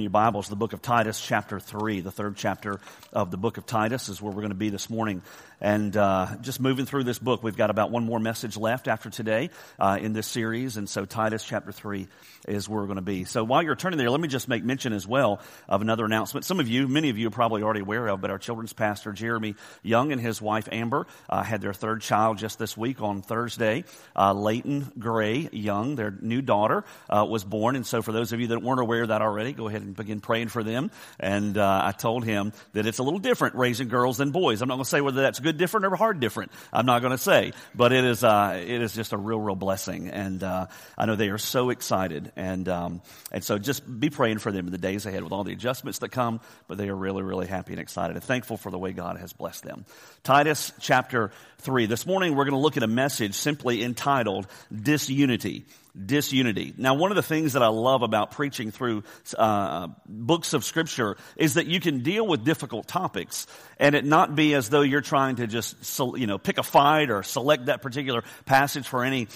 Your Bibles, the book of Titus, chapter 3, the third chapter of the book of Titus is where we're going to be this morning. And uh, just moving through this book, we've got about one more message left after today uh, in this series. And so Titus chapter 3 is where we're going to be. So while you're turning there, let me just make mention as well of another announcement. Some of you, many of you are probably already aware of, but our children's pastor, Jeremy Young, and his wife, Amber, uh, had their third child just this week on Thursday. Uh, Leighton Gray Young, their new daughter, uh, was born. And so for those of you that weren't aware of that already, go ahead and begin praying for them. And uh, I told him that it's a little different raising girls than boys. I'm not going to say whether that's good different or hard different. I'm not going to say, but it is uh, it is just a real real blessing, and uh, I know they are so excited, and um, and so just be praying for them in the days ahead with all the adjustments that come. But they are really really happy and excited and thankful for the way God has blessed them. Titus chapter three. This morning we're going to look at a message simply entitled "Disunity." Disunity. Now, one of the things that I love about preaching through uh, books of Scripture is that you can deal with difficult topics and it not be as though you're trying to just, you know, pick a fight or select that particular passage for any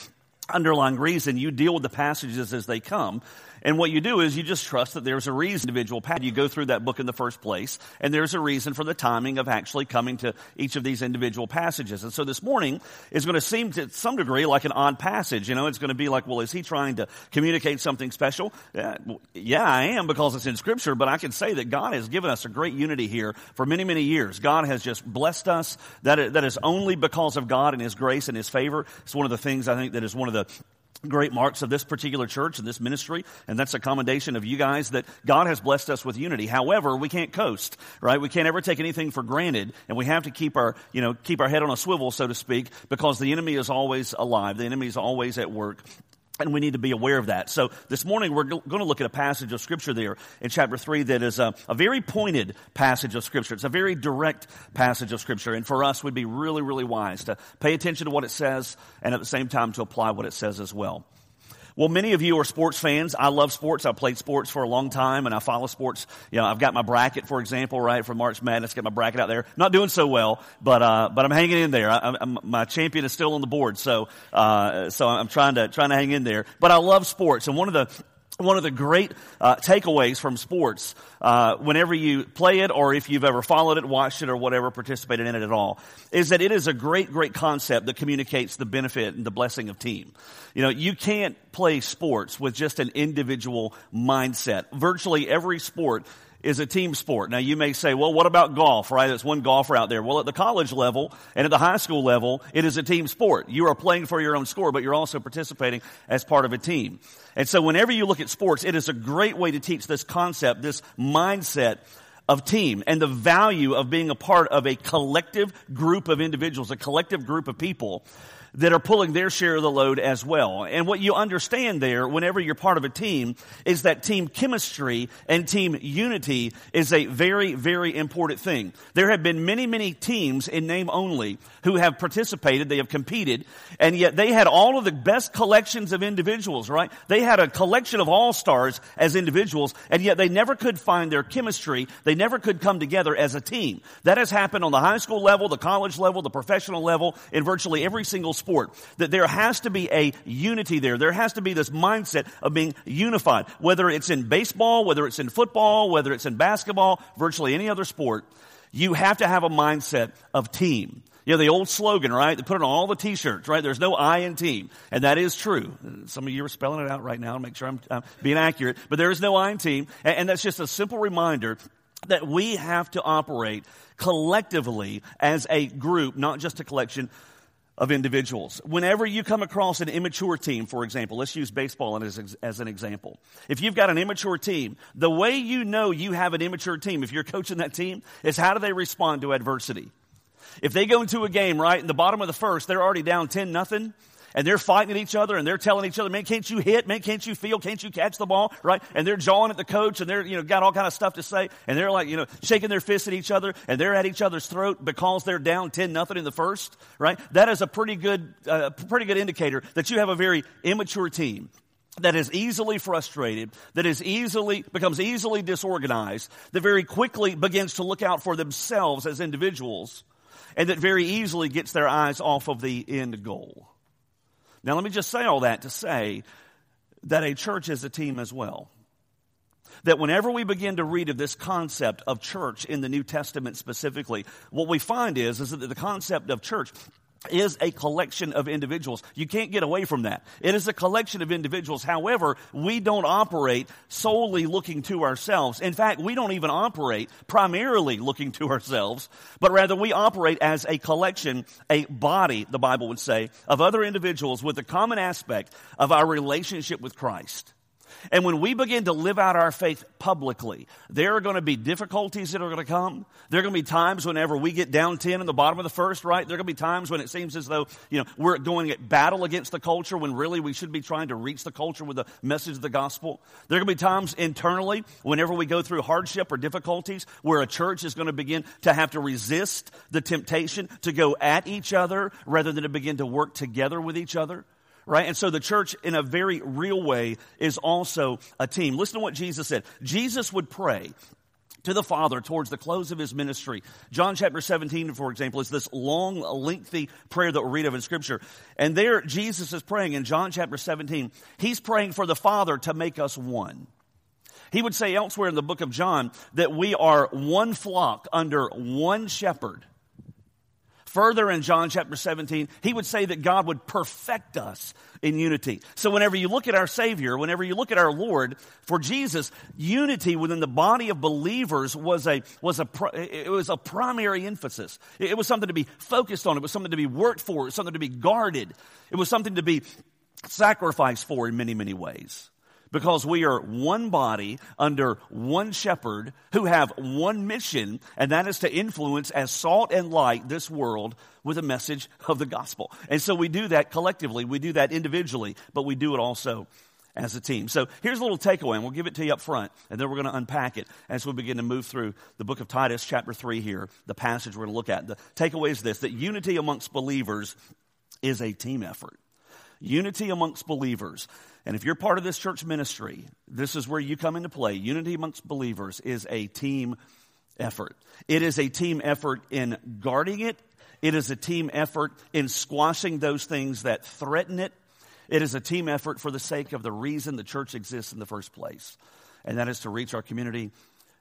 underlying reason. You deal with the passages as they come. And what you do is you just trust that there's a reason individual path. You go through that book in the first place, and there's a reason for the timing of actually coming to each of these individual passages. And so this morning is going to seem to some degree like an odd passage. You know, it's going to be like, well, is he trying to communicate something special? Yeah, yeah, I am because it's in scripture, but I can say that God has given us a great unity here for many, many years. God has just blessed us. That, that is only because of God and His grace and His favor. It's one of the things I think that is one of the great marks of this particular church and this ministry, and that's a commendation of you guys that God has blessed us with unity. However, we can't coast, right? We can't ever take anything for granted, and we have to keep our, you know, keep our head on a swivel, so to speak, because the enemy is always alive. The enemy is always at work. And we need to be aware of that. So this morning we're going to look at a passage of scripture there in chapter 3 that is a, a, very pointed passage of scripture. It's a very direct passage of scripture. And for us, we'd be really, really wise to pay attention to what it says and at the same time to apply what it says as well. Well, many of you are sports fans. I love sports. I played sports for a long time and I follow sports. You know, I've got my bracket, for example, right, for March Madness. Got my bracket out there. Not doing so well, but, uh, but I'm hanging in there. I, my champion is still on the board. So, uh, so I'm trying to, trying to hang in there. But I love sports. And one of the, one of the great uh, takeaways from sports, uh, whenever you play it, or if you've ever followed it, watched it, or whatever, participated in it at all, is that it is a great, great concept that communicates the benefit and the blessing of team. You know, you can't play sports with just an individual mindset. Virtually every sport is a team sport. Now you may say, well, what about golf, right? There's one golfer out there. Well, at the college level and at the high school level, it is a team sport. You are playing for your own score, but you're also participating as part of a team. And so whenever you look at sports, it is a great way to teach this concept, this mindset of team and the value of being a part of a collective group of individuals, a collective group of people that are pulling their share of the load as well. And what you understand there, whenever you're part of a team, is that team chemistry and team unity is a very, very important thing. There have been many, many teams in name only who have participated, they have competed, and yet they had all of the best collections of individuals, right? They had a collection of all-stars as individuals, and yet they never could find their chemistry. They never could come together as a team. That has happened on the high school level, the college level, the professional level, in virtually every single sport. That there has to be a unity there. There has to be this mindset of being unified. Whether it's in baseball, whether it's in football, whether it's in basketball, virtually any other sport, you have to have a mindset of team. You know, the old slogan, right? They put it on all the t-shirts, right? There's no I in team. And that is true. Some of you are spelling it out right now to make sure I'm, I'm being accurate. But there is no I in team. And, and that's just a simple reminder that we have to operate collectively as a group, not just a collection of individuals. Whenever you come across an immature team, for example, let's use baseball as, as an example. If you've got an immature team, the way you know you have an immature team, if you're coaching that team, is how do they respond to adversity? If they go into a game, right, in the bottom of the first, they're already down 10 nothing, and they're fighting at each other and they're telling each other, man, can't you hit? Man, can't you feel? Can't you catch the ball? Right? And they're jawing at the coach and they're, you know, got all kind of stuff to say and they're like, you know, shaking their fists at each other and they're at each other's throat because they're down 10 nothing in the first, right? That is a pretty good, uh, pretty good indicator that you have a very immature team that is easily frustrated, that is easily, becomes easily disorganized, that very quickly begins to look out for themselves as individuals and that very easily gets their eyes off of the end goal. Now, let me just say all that to say that a church is a team as well. that whenever we begin to read of this concept of church in the New Testament specifically, what we find is, is that the concept of church is a collection of individuals. You can't get away from that. It is a collection of individuals. However, we don't operate solely looking to ourselves. In fact, we don't even operate primarily looking to ourselves, but rather we operate as a collection, a body, the Bible would say, of other individuals with a common aspect of our relationship with Christ. And when we begin to live out our faith publicly, there are going to be difficulties that are going to come. There are going to be times whenever we get down 10 in the bottom of the first, right? There are going to be times when it seems as though, you know, we're going at battle against the culture when really we should be trying to reach the culture with the message of the gospel. There are going to be times internally whenever we go through hardship or difficulties where a church is going to begin to have to resist the temptation to go at each other rather than to begin to work together with each other right? And so the church, in a very real way, is also a team. Listen to what Jesus said. Jesus would pray to the Father towards the close of his ministry. John chapter 17, for example, is this long, lengthy prayer that we read of in Scripture. And there, Jesus is praying in John chapter 17. He's praying for the Father to make us one. He would say elsewhere in the book of John that we are one flock under one shepherd. Further in John chapter 17, he would say that God would perfect us in unity. So whenever you look at our Savior, whenever you look at our Lord, for Jesus, unity within the body of believers was a, was a, it was a primary emphasis. It was something to be focused on. It was something to be worked for. It was something to be guarded. It was something to be sacrificed for in many, many ways because we are one body under one shepherd who have one mission, and that is to influence as salt and light this world with a message of the gospel. And so we do that collectively, we do that individually, but we do it also as a team. So here's a little takeaway, and we'll give it to you up front, and then we're going to unpack it as we begin to move through the book of Titus, chapter 3 here, the passage we're going to look at. The takeaway is this that unity amongst believers is a team effort. Unity amongst believers. And if you're part of this church ministry, this is where you come into play. Unity amongst believers is a team effort. It is a team effort in guarding it. It is a team effort in squashing those things that threaten it. It is a team effort for the sake of the reason the church exists in the first place. And that is to reach our community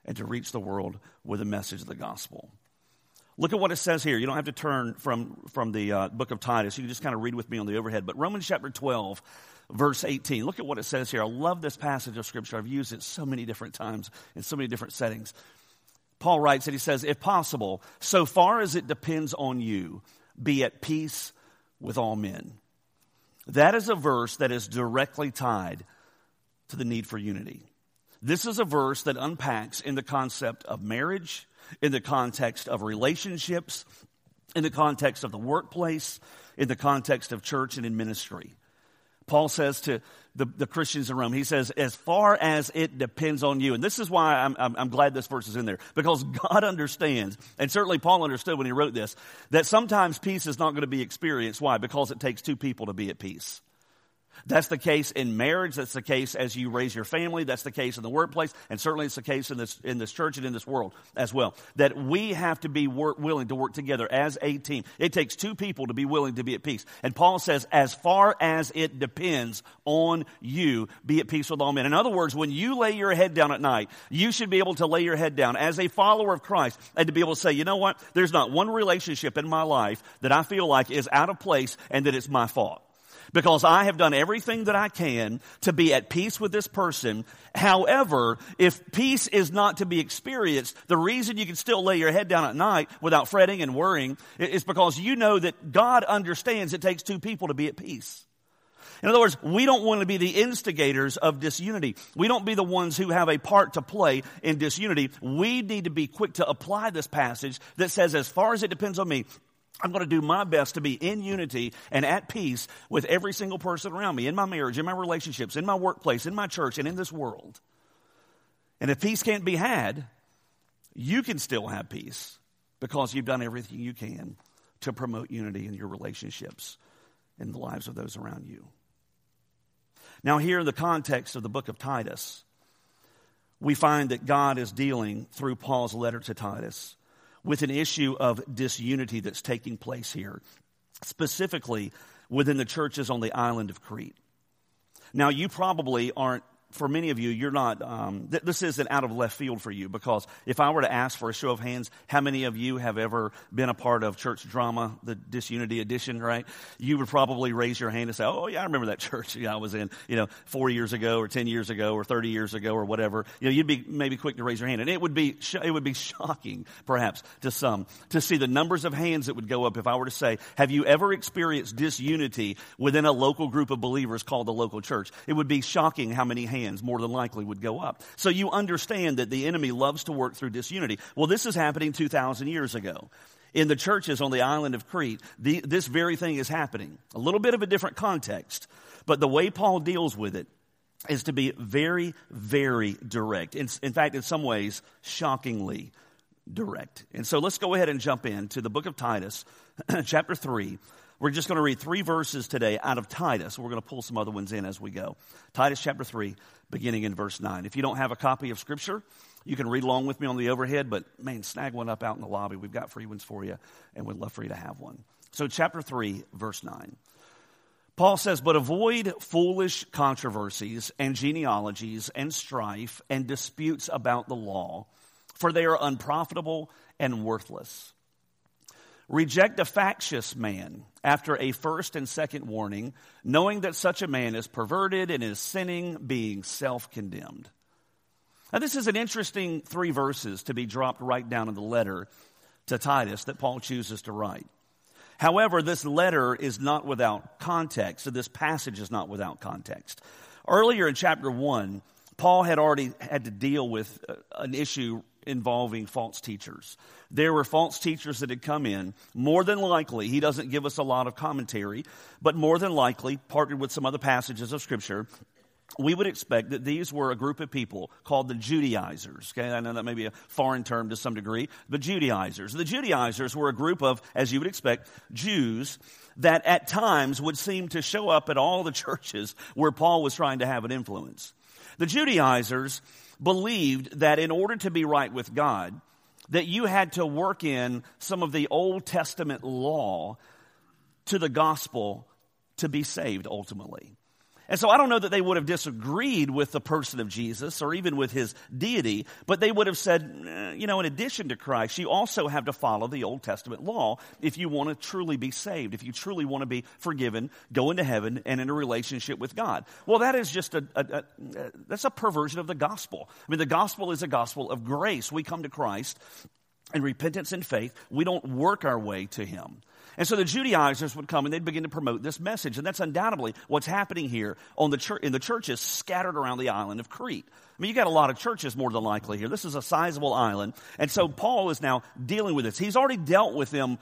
and to reach the world with a message of the gospel. Look at what it says here. You don't have to turn from, from the uh, book of Titus. You can just kind of read with me on the overhead. But Romans chapter 12, verse 18. Look at what it says here. I love this passage of Scripture. I've used it so many different times in so many different settings. Paul writes and he says, If possible, so far as it depends on you, be at peace with all men. That is a verse that is directly tied to the need for unity. This is a verse that unpacks in the concept of marriage, in the context of relationships, in the context of the workplace, in the context of church and in ministry. Paul says to the, the, Christians in Rome, he says, as far as it depends on you. And this is why I'm, I'm, I'm, glad this verse is in there. Because God understands, and certainly Paul understood when he wrote this, that sometimes peace is not going to be experienced. Why? Because it takes two people to be at peace. That's the case in marriage. That's the case as you raise your family. That's the case in the workplace. And certainly it's the case in this, in this church and in this world as well. That we have to be work, willing to work together as a team. It takes two people to be willing to be at peace. And Paul says, as far as it depends on you, be at peace with all men. In other words, when you lay your head down at night, you should be able to lay your head down as a follower of Christ and to be able to say, you know what? There's not one relationship in my life that I feel like is out of place and that it's my fault because I have done everything that I can to be at peace with this person. However, if peace is not to be experienced, the reason you can still lay your head down at night without fretting and worrying is because you know that God understands it takes two people to be at peace. In other words, we don't want to be the instigators of disunity. We don't be the ones who have a part to play in disunity. We need to be quick to apply this passage that says, as far as it depends on me, I'm going to do my best to be in unity and at peace with every single person around me, in my marriage, in my relationships, in my workplace, in my church, and in this world. And if peace can't be had, you can still have peace because you've done everything you can to promote unity in your relationships and the lives of those around you. Now, here in the context of the book of Titus, we find that God is dealing through Paul's letter to Titus with an issue of disunity that's taking place here, specifically within the churches on the island of Crete. Now, you probably aren't for many of you, you're not, um, th- this isn't out of left field for you because if I were to ask for a show of hands, how many of you have ever been a part of church drama, the disunity edition, right? You would probably raise your hand and say, oh yeah, I remember that church I was in, you know, four years ago or 10 years ago or 30 years ago or whatever. You know, you'd be maybe quick to raise your hand. And it would be, sh- it would be shocking perhaps to some to see the numbers of hands that would go up if I were to say, have you ever experienced disunity within a local group of believers called the local church? It would be shocking how many hands more than likely would go up. So you understand that the enemy loves to work through disunity. Well, this is happening 2,000 years ago. In the churches on the island of Crete, the, this very thing is happening. A little bit of a different context, but the way Paul deals with it is to be very, very direct. In, in fact, in some ways, shockingly direct. And so let's go ahead and jump into the book of Titus, chapter 3. We're just going to read three verses today out of Titus. We're going to pull some other ones in as we go. Titus chapter 3, beginning in verse 9. If you don't have a copy of Scripture, you can read along with me on the overhead, but man, snag one up out in the lobby. We've got free ones for you, and we'd love for you to have one. So, chapter 3, verse 9. Paul says, But avoid foolish controversies and genealogies and strife and disputes about the law, for they are unprofitable and worthless. Reject a factious man after a first and second warning, knowing that such a man is perverted and is sinning, being self condemned. Now, this is an interesting three verses to be dropped right down in the letter to Titus that Paul chooses to write. However, this letter is not without context, so this passage is not without context. Earlier in chapter 1, Paul had already had to deal with uh, an issue involving false teachers. There were false teachers that had come in. More than likely, he doesn't give us a lot of commentary, but more than likely, partnered with some other passages of Scripture, we would expect that these were a group of people called the Judaizers. Okay, I know that may be a foreign term to some degree, but Judaizers. The Judaizers were a group of, as you would expect, Jews that at times would seem to show up at all the churches where Paul was trying to have an influence. The Judaizers believed that in order to be right with God, that you had to work in some of the Old Testament law to the gospel to be saved ultimately. And so I don't know that they would have disagreed with the person of Jesus or even with his deity, but they would have said, eh, you know, in addition to Christ, you also have to follow the Old Testament law if you want to truly be saved, if you truly want to be forgiven, go into heaven and in a relationship with God. Well, that is just a, a, a that's a perversion of the gospel. I mean, the gospel is a gospel of grace. We come to Christ in repentance and faith. We don't work our way to him. And so the Judaizers would come and they'd begin to promote this message. And that's undoubtedly what's happening here on the church, in the churches scattered around the island of Crete. I mean, you got a lot of churches more than likely here. This is a sizable island. And so Paul is now dealing with this. He's already dealt with them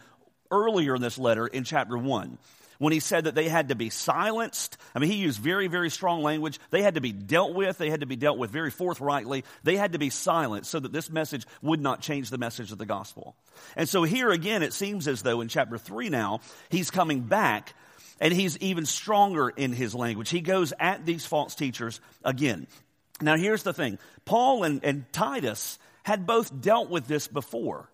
earlier in this letter in chapter 1 when he said that they had to be silenced. I mean, he used very, very strong language. They had to be dealt with. They had to be dealt with very forthrightly. They had to be silenced so that this message would not change the message of the gospel. And so here again, it seems as though in chapter three now, he's coming back and he's even stronger in his language. He goes at these false teachers again. Now here's the thing. Paul and, and Titus had both dealt with this before.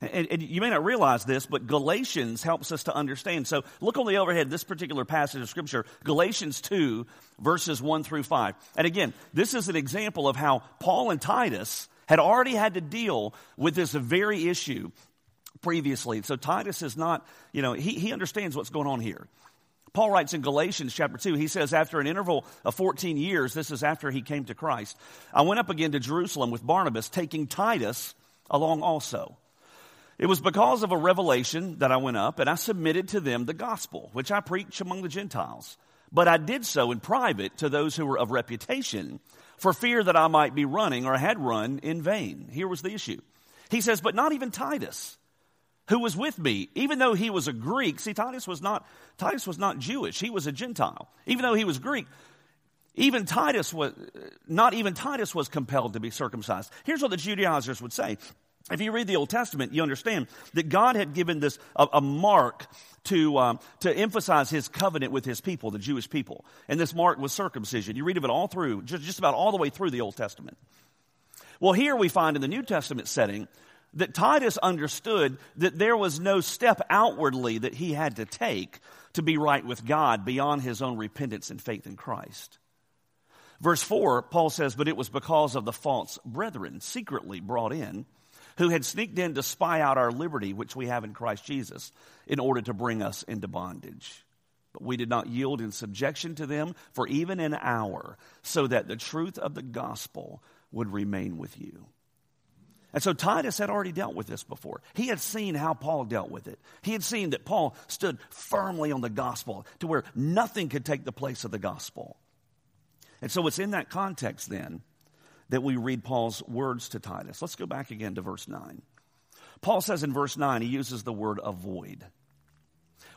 And, and, you may not realize this, but Galatians helps us to understand. So look on the overhead, this particular passage of scripture, Galatians 2, verses 1 through 5. And again, this is an example of how Paul and Titus had already had to deal with this very issue previously. So Titus is not, you know, he, he understands what's going on here. Paul writes in Galatians chapter 2, he says, after an interval of 14 years, this is after he came to Christ, I went up again to Jerusalem with Barnabas, taking Titus along also. It was because of a revelation that I went up and I submitted to them the gospel, which I preach among the Gentiles. But I did so in private to those who were of reputation for fear that I might be running or had run in vain. Here was the issue. He says, but not even Titus, who was with me, even though he was a Greek. See, Titus was not, Titus was not Jewish. He was a Gentile. Even though he was Greek, even Titus was, not even Titus was compelled to be circumcised. Here's what the Judaizers would say. If you read the Old Testament, you understand that God had given this a, a mark to um, to emphasize His covenant with His people, the Jewish people, and this mark was circumcision. You read of it all through, just, just about all the way through the Old Testament. Well, here we find in the New Testament setting that Titus understood that there was no step outwardly that he had to take to be right with God beyond his own repentance and faith in Christ. Verse 4, Paul says, But it was because of the false brethren, secretly brought in, who had sneaked in to spy out our liberty, which we have in Christ Jesus, in order to bring us into bondage. But we did not yield in subjection to them for even an hour, so that the truth of the gospel would remain with you. And so Titus had already dealt with this before. He had seen how Paul dealt with it. He had seen that Paul stood firmly on the gospel to where nothing could take the place of the gospel. And so it's in that context then that we read Paul's words to Titus. Let's go back again to verse 9. Paul says in verse 9, he uses the word avoid.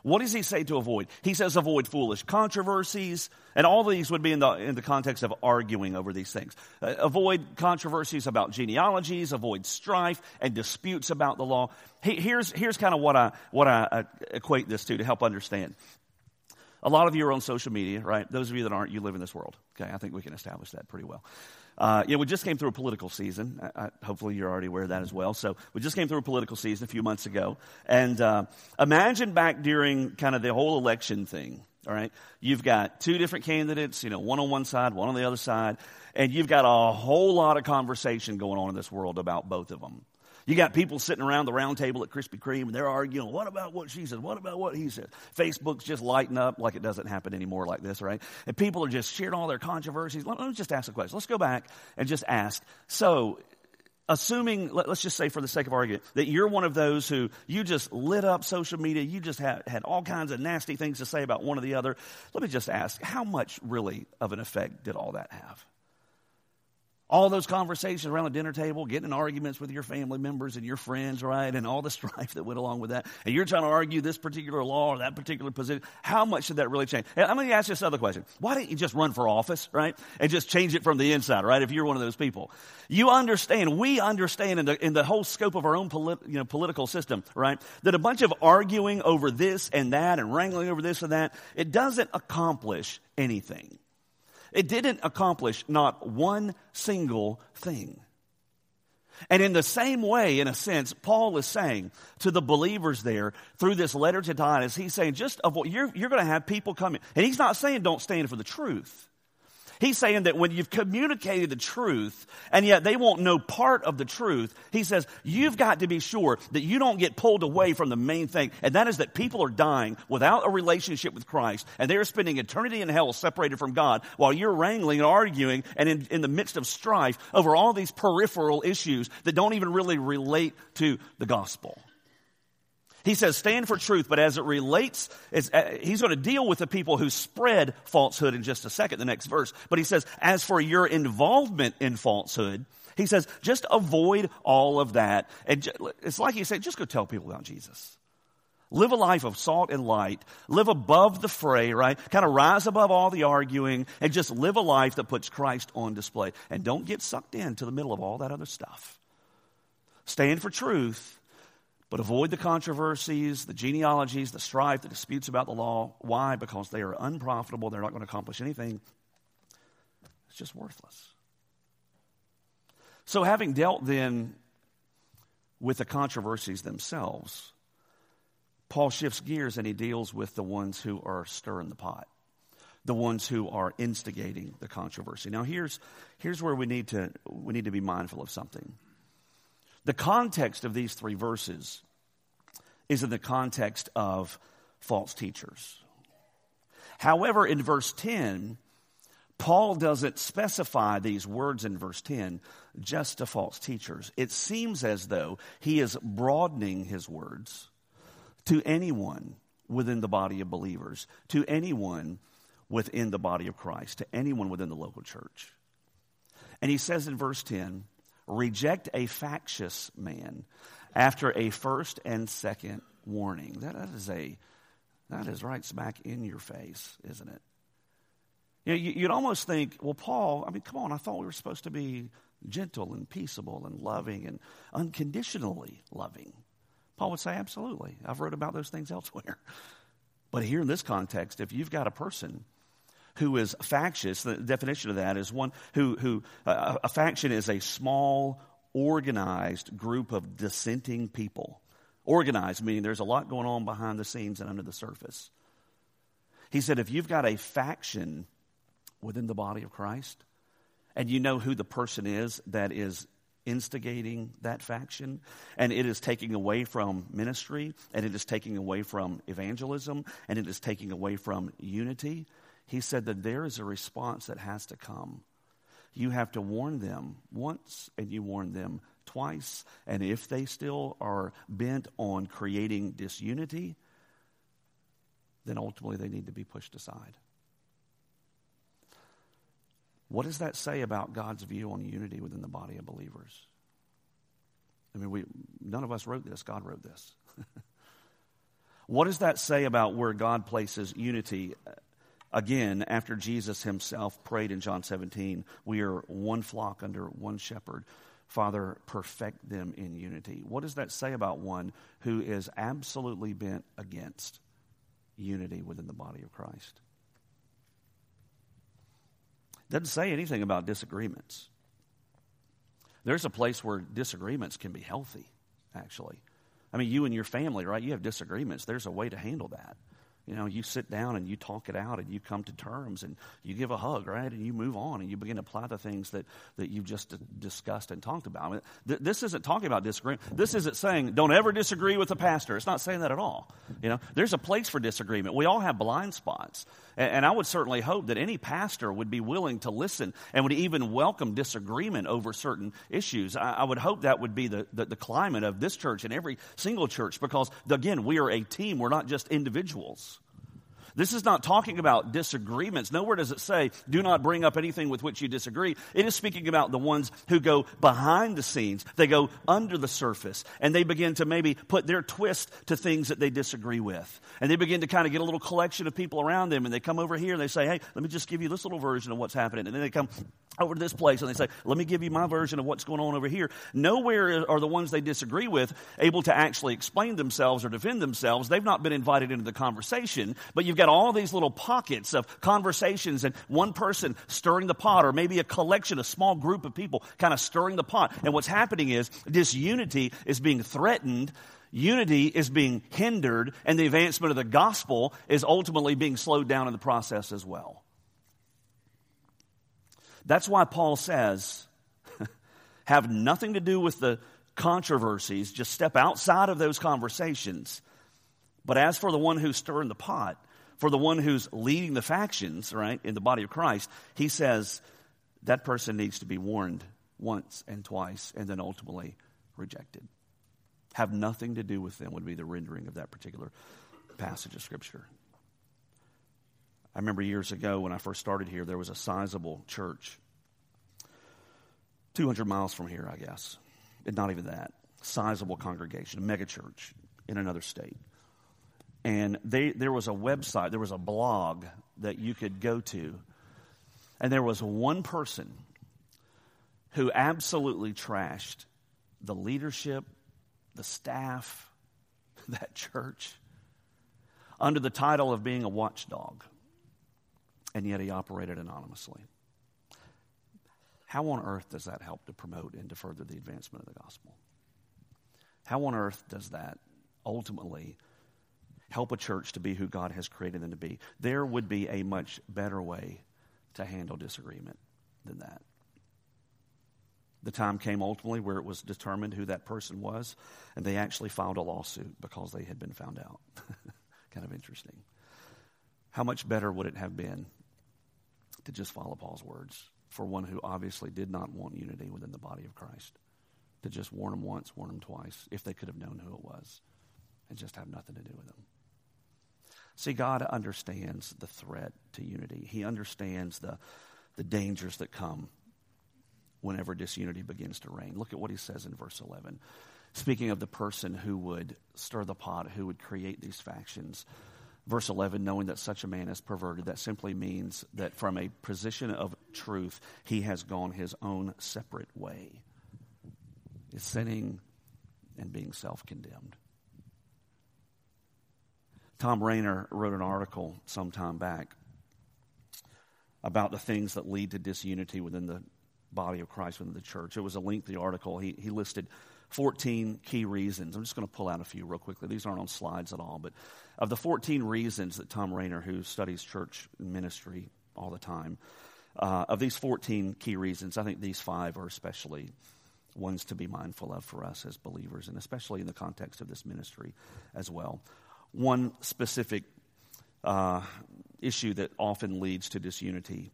What does he say to avoid? He says avoid foolish controversies, and all these would be in the, in the context of arguing over these things. Uh, avoid controversies about genealogies, avoid strife and disputes about the law. He, here's, here's kind of what I, what I uh, equate this to to help understand. A lot of you are on social media, right? Those of you that aren't, you live in this world. Okay, I think we can establish that pretty well. Uh, you know, we just came through a political season. I, I, hopefully, you're already aware of that as well. So, we just came through a political season a few months ago. And uh, imagine back during kind of the whole election thing, all right? You've got two different candidates, you know, one on one side, one on the other side, and you've got a whole lot of conversation going on in this world about both of them. You got people sitting around the round table at Krispy Kreme and they're arguing, what about what she says? What about what he says? Facebook's just lighting up like it doesn't happen anymore like this, right? And people are just sharing all their controversies. Let, me just ask a question. Let's go back and just ask. So, assuming, let, us just say for the sake of argument, that you're one of those who you just lit up social media, you just had, had all kinds of nasty things to say about one or the other. Let me just ask, how much really of an effect did all that have? All those conversations around the dinner table, getting in arguments with your family members and your friends, right? And all the strife that went along with that. And you're trying to argue this particular law or that particular position. How much did that really change? And I'm going to ask you this other question. Why didn't you just run for office, right? And just change it from the inside, right? If you're one of those people. You understand, we understand in the, in the whole scope of our own polit, you know, political system, right? That a bunch of arguing over this and that and wrangling over this and that, it doesn't accomplish anything. It didn't accomplish not one single thing. And in the same way, in a sense, Paul is saying to the believers there through this letter to Titus, he's saying, just avoid, you're, you're going to have people coming. And he's not saying don't stand for the truth. He's saying that when you've communicated the truth and yet they won't know part of the truth, he says you've got to be sure that you don't get pulled away from the main thing. And that is that people are dying without a relationship with Christ and they're spending eternity in hell separated from God while you're wrangling and arguing and in, in the midst of strife over all these peripheral issues that don't even really relate to the gospel. He says, stand for truth, but as it relates, uh, he's going to deal with the people who spread falsehood in just a second, the next verse. But he says, as for your involvement in falsehood, he says, just avoid all of that. And it's like he said, just go tell people about Jesus. Live a life of salt and light. Live above the fray, right? Kind of rise above all the arguing and just live a life that puts Christ on display. And don't get sucked into the middle of all that other stuff. Stand for truth but avoid the controversies, the genealogies, the strife, the disputes about the law. Why? Because they are unprofitable. They're not going to accomplish anything. It's just worthless. So, having dealt then with the controversies themselves, Paul shifts gears and he deals with the ones who are stirring the pot, the ones who are instigating the controversy. Now, here's, here's where we need, to, we need to be mindful of something. The context of these three verses is in the context of false teachers. However, in verse 10, Paul doesn't specify these words in verse 10 just to false teachers. It seems as though he is broadening his words to anyone within the body of believers, to anyone within the body of Christ, to anyone within the local church. And he says in verse 10, reject a factious man after a first and second warning. That, that is a that is right smack in your face, isn't it? You know, you'd almost think, well, Paul, I mean, come on, I thought we were supposed to be gentle and peaceable and loving and unconditionally loving. Paul would say, absolutely. I've wrote about those things elsewhere. But here in this context, if you've got a person who is factious. The definition of that is one who, who uh, a faction is a small, organized group of dissenting people. Organized, meaning there's a lot going on behind the scenes and under the surface. He said, if you've got a faction within the body of Christ, and you know who the person is that is instigating that faction, and it is taking away from ministry, and it is taking away from evangelism, and it is taking away from unity, he said that there is a response that has to come. You have to warn them once, and you warn them twice, and if they still are bent on creating disunity, then ultimately they need to be pushed aside. What does that say about God's view on unity within the body of believers? I mean, we, none of us wrote this, God wrote this. what does that say about where God places unity? Again, after Jesus himself prayed in John 17, we are one flock under one shepherd. Father, perfect them in unity. What does that say about one who is absolutely bent against unity within the body of Christ? Doesn't say anything about disagreements. There's a place where disagreements can be healthy, actually. I mean, you and your family, right? You have disagreements. There's a way to handle that. You know, you sit down and you talk it out and you come to terms and you give a hug, right? And you move on and you begin to apply the things that, that you've just discussed and talked about. this isn't talking about disagreement. This isn't saying don't ever disagree with the pastor. It's not saying that at all. You know, there's a place for disagreement. We all have blind spots. And, and I would certainly hope that any pastor would be willing to listen and would even welcome disagreement over certain issues. I, I would hope that would be the, the, the climate of this church and every single church because, again, we are a team. We're not just individuals. This is not talking about disagreements. Nowhere does it say, do not bring up anything with which you disagree. It is speaking about the ones who go behind the scenes. They go under the surface and they begin to maybe put their twist to things that they disagree with. And they begin to kind of get a little collection of people around them and they come over here and they say, hey, let me just give you this little version of what's happening. And then they come over to this place and they say, let me give you my version of what's going on over here. Nowhere are the ones they disagree with able to actually explain themselves or defend themselves. They've not been invited into the conversation, but you've got all these little pockets of conversations and one person stirring the pot or maybe a collection, a small group of people kind of stirring the pot. And what's happening is disunity is being threatened unity is being hindered and the advancement of the gospel is ultimately being slowed down in the process as well. That's why Paul says, have nothing to do with the controversies, just step outside of those conversations. But as for the one who's stirring the pot, for the one who's leading the factions, right, in the body of Christ, he says that person needs to be warned once and twice and then ultimately rejected. Have nothing to do with them would be the rendering of that particular passage of Scripture. I remember years ago when I first started here, there was a sizable church, 200 miles from here, I guess. And Not even that. Sizable congregation, a megachurch in another state. And they, there was a website, there was a blog that you could go to. And there was one person who absolutely trashed the leadership, the staff, that church, under the title of being a watchdog and yet he operated anonymously. How on earth does that help to promote and to further the advancement of the gospel? How on earth does that ultimately help a church to be who God has created them to be? There would be a much better way to handle disagreement than that. The time came ultimately where it was determined who that person was, and they actually filed a lawsuit because they had been found out. kind of interesting. How much better would it have been to just follow Paul's words for one who obviously did not want unity within the body of Christ. To just warn them once, warn them twice, if they could have known who it was, and just have nothing to do with them. See, God understands the threat to unity. He understands the, the dangers that come whenever disunity begins to reign. Look at what he says in verse 11. Speaking of the person who would stir the pot, who would create these factions, Verse 11, knowing that such a man is perverted, that simply means that from a position of truth, he has gone his own separate way, is sinning and being self condemned. Thom Rainer wrote an article some time back about the things that lead to disunity within the body of Christ, within the church. It was a lengthy article. He, he listed 14 key reasons. I'm just going to pull out a few real quickly. These aren't on slides at all, but of the 14 reasons that Thom Rainer, who studies church ministry all the time, uh, of these 14 key reasons, I think these five are especially ones to be mindful of for us as believers, and especially in the context of this ministry as well. One specific uh, issue that often leads to disunity,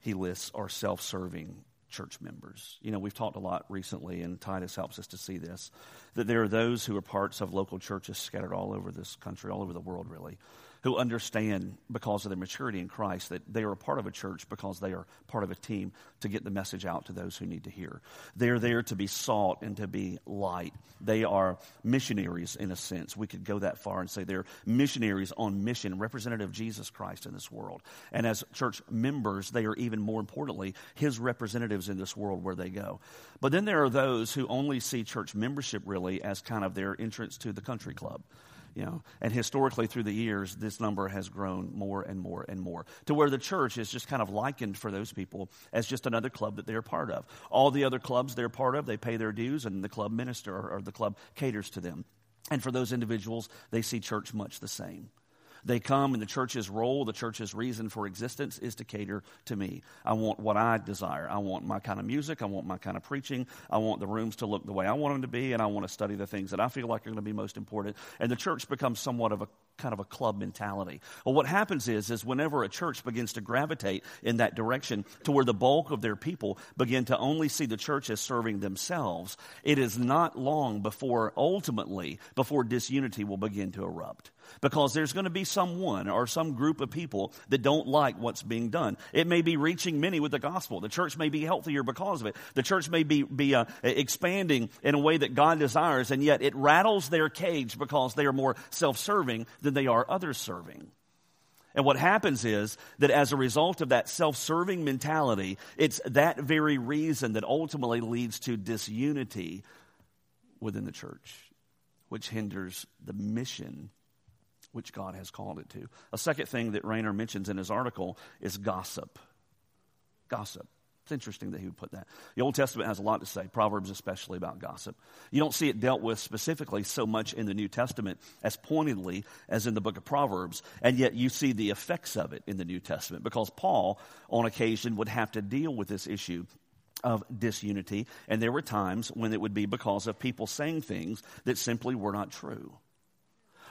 he lists, are self serving church members. You know, we've talked a lot recently, and Titus helps us to see this, that there are those who are parts of local churches scattered all over this country, all over the world, really, who understand because of their maturity in Christ that they are a part of a church because they are part of a team to get the message out to those who need to hear. They're there to be salt and to be light. They are missionaries in a sense. We could go that far and say they're missionaries on mission, representative of Jesus Christ in this world. And as church members, they are even more importantly his representatives in this world where they go. But then there are those who only see church membership really as kind of their entrance to the country club. You know, and historically through the years, this number has grown more and more and more to where the church is just kind of likened for those people as just another club that they're part of. All the other clubs they're part of, they pay their dues, and the club minister or the club caters to them. And for those individuals, they see church much the same. They come, and the church's role, the church's reason for existence is to cater to me. I want what I desire. I want my kind of music. I want my kind of preaching. I want the rooms to look the way I want them to be, and I want to study the things that I feel like are going to be most important. And the church becomes somewhat of a kind of a club mentality. Well, what happens is, is whenever a church begins to gravitate in that direction to where the bulk of their people begin to only see the church as serving themselves, it is not long before ultimately, before disunity will begin to erupt because there's going to be someone or some group of people that don't like what's being done. It may be reaching many with the gospel. The church may be healthier because of it. The church may be, be uh, expanding in a way that God desires, and yet it rattles their cage because they are more self serving than they are others serving. And what happens is that as a result of that self serving mentality, it's that very reason that ultimately leads to disunity within the church, which hinders the mission which God has called it to. A second thing that Rainer mentions in his article is gossip. Gossip. It's interesting that he would put that. The Old Testament has a lot to say, Proverbs especially about gossip. You don't see it dealt with specifically so much in the New Testament as pointedly as in the book of Proverbs, and yet you see the effects of it in the New Testament because Paul, on occasion, would have to deal with this issue of disunity, and there were times when it would be because of people saying things that simply were not true.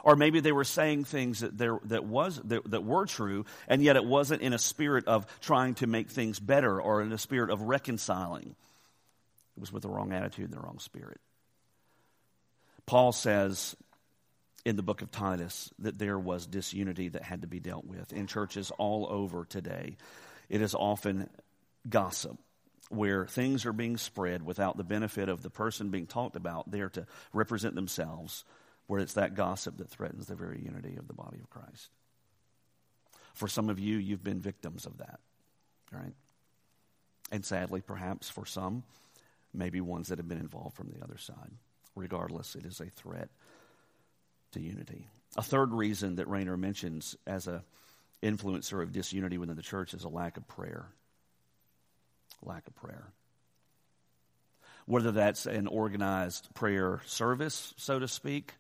Or maybe they were saying things that, there, that, was, that, that were true, and yet it wasn't in a spirit of trying to make things better or in a spirit of reconciling. It was with the wrong attitude and the wrong spirit. Paul says in the book of Titus that there was disunity that had to be dealt with in churches all over today. It is often gossip where things are being spread without the benefit of the person being talked about there to represent themselves where it's that gossip that threatens the very unity of the body of Christ. For some of you, you've been victims of that, right? And sadly, perhaps for some, maybe ones that have been involved from the other side. Regardless, it is a threat to unity. A third reason that Rainer mentions as a influencer of disunity within the church is a lack of prayer. Lack of prayer whether that's an organized prayer service, so to speak,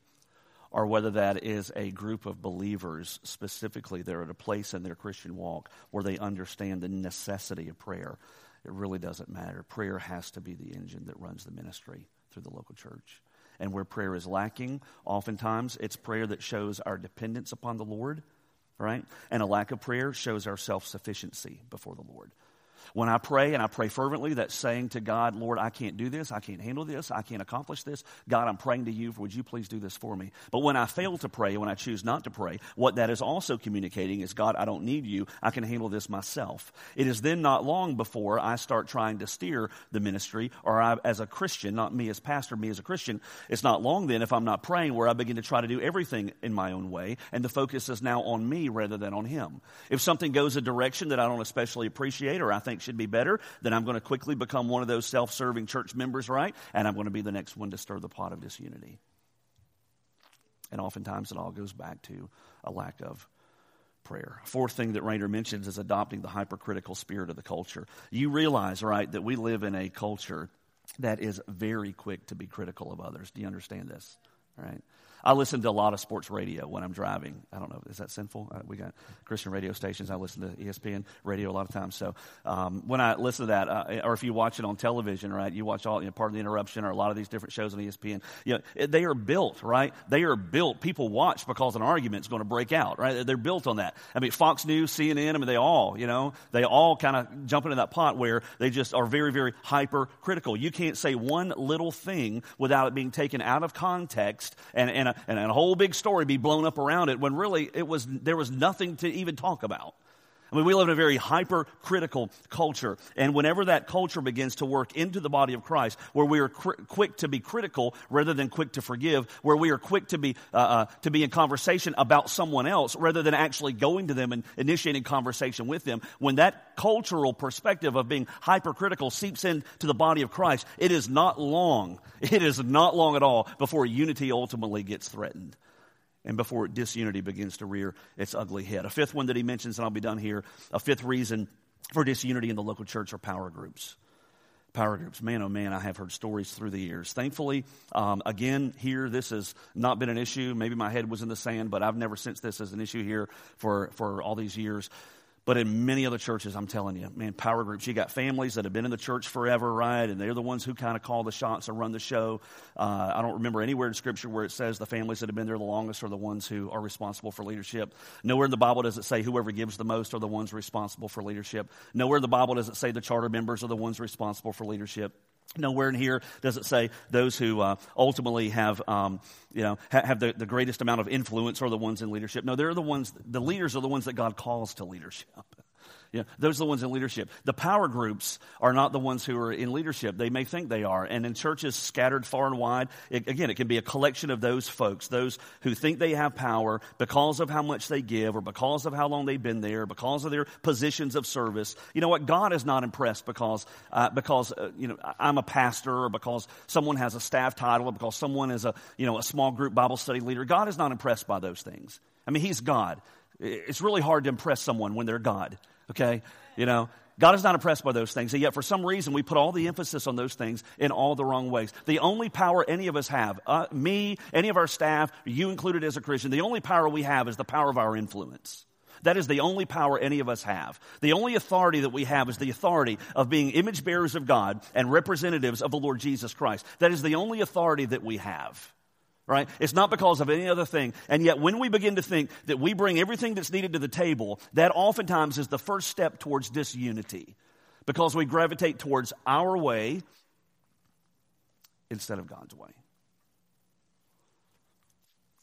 or whether that is a group of believers specifically they're at a place in their Christian walk where they understand the necessity of prayer. It really doesn't matter. Prayer has to be the engine that runs the ministry through the local church. And where prayer is lacking, oftentimes it's prayer that shows our dependence upon the Lord, right? And a lack of prayer shows our self sufficiency before the Lord. When I pray and I pray fervently, that's saying to God, Lord, I can't do this. I can't handle this. I can't accomplish this. God, I'm praying to you. Would you please do this for me? But when I fail to pray, when I choose not to pray, what that is also communicating is, God, I don't need you. I can handle this myself. It is then not long before I start trying to steer the ministry, or I, as a Christian, not me as pastor, me as a Christian, it's not long then if I'm not praying where I begin to try to do everything in my own way, and the focus is now on me rather than on Him. If something goes a direction that I don't especially appreciate or I think should be better, then I'm going to quickly become one of those self serving church members, right? And I'm going to be the next one to stir the pot of disunity. And oftentimes it all goes back to a lack of prayer. Fourth thing that Rainer mentions is adopting the hypercritical spirit of the culture. You realize, right, that we live in a culture that is very quick to be critical of others. Do you understand this? right? I listen to a lot of sports radio when I'm driving. I don't know, is that sinful? Uh, we got Christian radio stations. I listen to ESPN radio a lot of times. So um, when I listen to that, uh, or if you watch it on television, right, you watch all, you know, Pardon the Interruption or a lot of these different shows on ESPN, you know, they are built, right? They are built. People watch because an argument is going to break out, right? They're built on that. I mean, Fox News, CNN, I mean, they all, you know, they all kind of jump into that pot where they just are very, very hypercritical. You can't say one little thing without it being taken out of context and, and, and a whole big story be blown up around it when really it was, there was nothing to even talk about. I mean, we live in a very hypercritical culture. And whenever that culture begins to work into the body of Christ, where we are cr- quick to be critical rather than quick to forgive, where we are quick to be, uh, uh, to be in conversation about someone else rather than actually going to them and initiating conversation with them, when that cultural perspective of being hypercritical seeps into the body of Christ, it is not long, it is not long at all before unity ultimately gets threatened and before disunity begins to rear its ugly head. A fifth one that he mentions, and I'll be done here, a fifth reason for disunity in the local church are power groups. Power groups. Man, oh man, I have heard stories through the years. Thankfully, um, again, here, this has not been an issue. Maybe my head was in the sand, but I've never sensed this as an issue here for, for all these years. But in many other churches, I'm telling you, man, power groups, you got families that have been in the church forever, right? And they're the ones who kind of call the shots and run the show. Uh, I don't remember anywhere in Scripture where it says the families that have been there the longest are the ones who are responsible for leadership. Nowhere in the Bible does it say whoever gives the most are the ones responsible for leadership. Nowhere in the Bible does it say the charter members are the ones responsible for leadership. Nowhere in here does it say those who uh, ultimately have, um, you know, ha- have the, the greatest amount of influence are the ones in leadership. No, they're the ones, the leaders are the ones that God calls to leadership. You know, those are the ones in leadership. The power groups are not the ones who are in leadership. They may think they are. And in churches scattered far and wide, it, again, it can be a collection of those folks, those who think they have power because of how much they give or because of how long they've been there, because of their positions of service. You know what? God is not impressed because, uh, because uh, you know, I'm a pastor or because someone has a staff title or because someone is a, you know, a small group Bible study leader. God is not impressed by those things. I mean, He's God. It's really hard to impress someone when they're God. Okay? You know, God is not impressed by those things, and yet for some reason we put all the emphasis on those things in all the wrong ways. The only power any of us have, uh, me, any of our staff, you included as a Christian, the only power we have is the power of our influence. That is the only power any of us have. The only authority that we have is the authority of being image bearers of God and representatives of the Lord Jesus Christ. That is the only authority that we have right? It's not because of any other thing. And yet, when we begin to think that we bring everything that's needed to the table, that oftentimes is the first step towards disunity because we gravitate towards our way instead of God's way.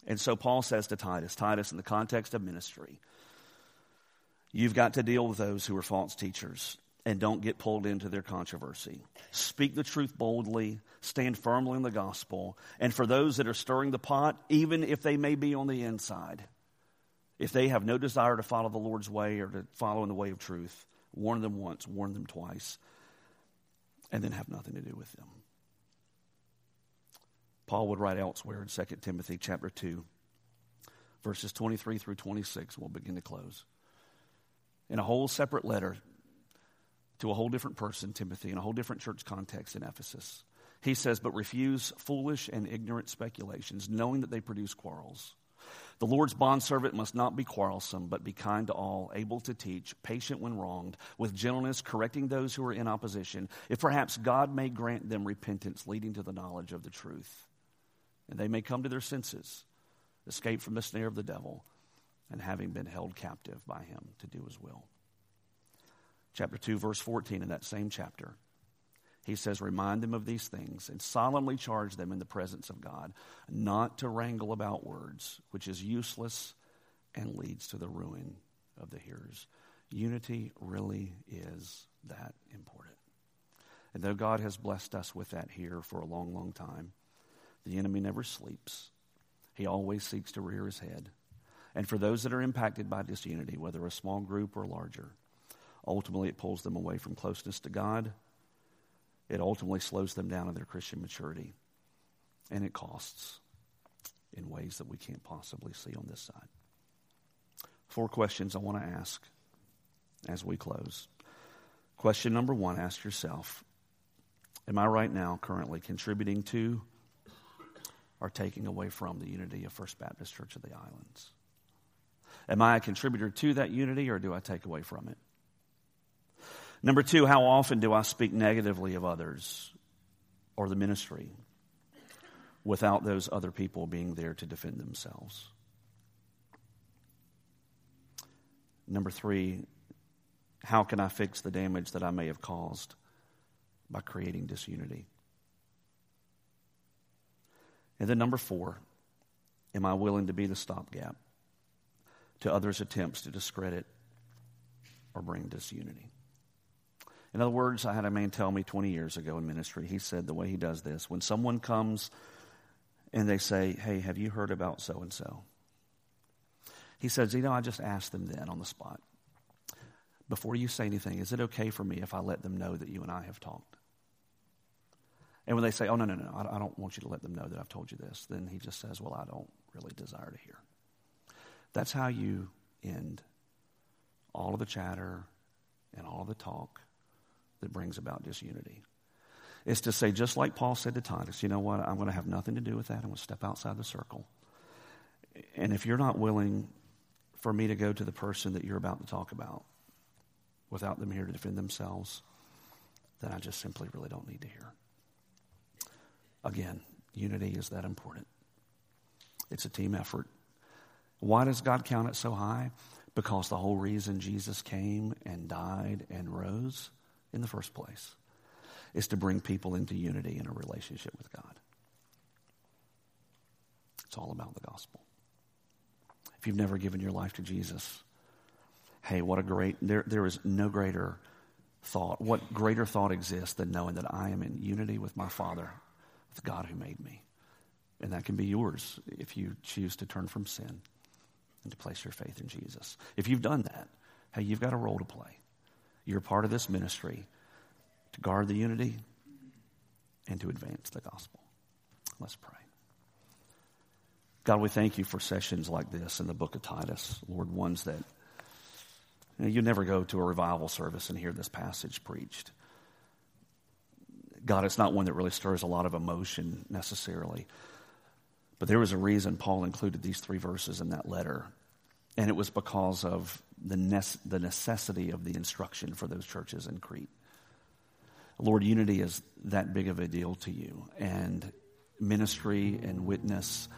And so Paul says to Titus, Titus, in the context of ministry, you've got to deal with those who are false teachers and don't get pulled into their controversy. Speak the truth boldly, stand firmly in the gospel, and for those that are stirring the pot, even if they may be on the inside, if they have no desire to follow the Lord's way or to follow in the way of truth, warn them once, warn them twice, and then have nothing to do with them. Paul would write elsewhere in 2 Timothy chapter 2, verses 23 through 26. We'll begin to close. In a whole separate letter, to a whole different person, Timothy, in a whole different church context in Ephesus. He says, But refuse foolish and ignorant speculations, knowing that they produce quarrels. The Lord's bondservant must not be quarrelsome, but be kind to all, able to teach, patient when wronged, with gentleness correcting those who are in opposition, if perhaps God may grant them repentance leading to the knowledge of the truth. And they may come to their senses, escape from the snare of the devil, and having been held captive by him to do his will chapter 2, verse 14, in that same chapter. He says, Remind them of these things and solemnly charge them in the presence of God not to wrangle about words, which is useless and leads to the ruin of the hearers. Unity really is that important. And though God has blessed us with that here for a long, long time, the enemy never sleeps. He always seeks to rear his head. And for those that are impacted by disunity, whether a small group or larger, Ultimately, it pulls them away from closeness to God. It ultimately slows them down in their Christian maturity. And it costs in ways that we can't possibly see on this side. Four questions I want to ask as we close. Question number one ask yourself Am I right now currently contributing to or taking away from the unity of First Baptist Church of the Islands? Am I a contributor to that unity or do I take away from it? Number two, how often do I speak negatively of others or the ministry without those other people being there to defend themselves? Number three, how can I fix the damage that I may have caused by creating disunity? And then number four, am I willing to be the stopgap to others' attempts to discredit or bring disunity? In other words, I had a man tell me 20 years ago in ministry, he said the way he does this when someone comes and they say, Hey, have you heard about so and so? He says, You know, I just asked them then on the spot, before you say anything, is it okay for me if I let them know that you and I have talked? And when they say, Oh, no, no, no, I don't want you to let them know that I've told you this, then he just says, Well, I don't really desire to hear. That's how you end all of the chatter and all of the talk that brings about disunity. Is to say, just like Paul said to Titus, you know what, I'm going to have nothing to do with that. I'm going to step outside the circle. And if you're not willing for me to go to the person that you're about to talk about without them here to defend themselves, then I just simply really don't need to hear. Again, unity is that important. It's a team effort. Why does God count it so high? Because the whole reason Jesus came and died and rose in the first place is to bring people into unity in a relationship with God. It's all about the gospel. If you've never given your life to Jesus, hey, what a great, there, there is no greater thought. What greater thought exists than knowing that I am in unity with my Father, with God who made me? And that can be yours if you choose to turn from sin and to place your faith in Jesus. If you've done that, hey, you've got a role to play. You're part of this ministry to guard the unity and to advance the gospel. Let's pray. God, we thank you for sessions like this in the book of Titus, Lord, ones that you, know, you never go to a revival service and hear this passage preached. God, it's not one that really stirs a lot of emotion necessarily. But there was a reason Paul included these three verses in that letter. And it was because of the, ne- the necessity of the instruction for those churches in Crete. Lord, unity is that big of a deal to you. And ministry and witness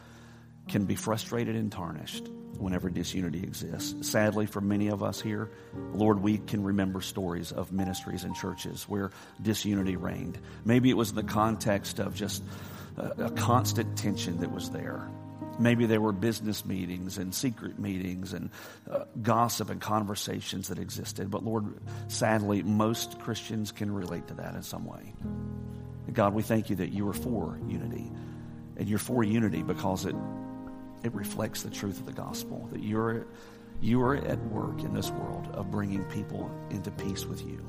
can be frustrated and tarnished whenever disunity exists. Sadly, for many of us here, Lord, we can remember stories of ministries and churches where disunity reigned. Maybe it was in the context of just a, a constant tension that was there. Maybe there were business meetings and secret meetings and uh, gossip and conversations that existed. But Lord, sadly, most Christians can relate to that in some way. God, we thank you that you are for unity. And you're for unity because it it reflects the truth of the gospel that you're, you are at work in this world of bringing people into peace with you.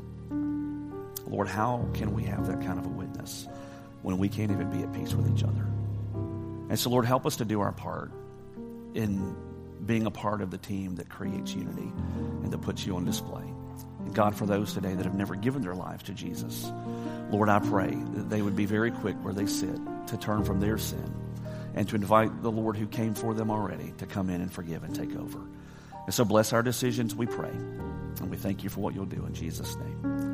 Lord, how can we have that kind of a witness when we can't even be at peace with each other? And so, Lord, help us to do our part in being a part of the team that creates unity and that puts you on display. And God, for those today that have never given their lives to Jesus, Lord, I pray that they would be very quick where they sit to turn from their sin and to invite the Lord who came for them already to come in and forgive and take over. And so bless our decisions, we pray. And we thank you for what you'll do in Jesus' name.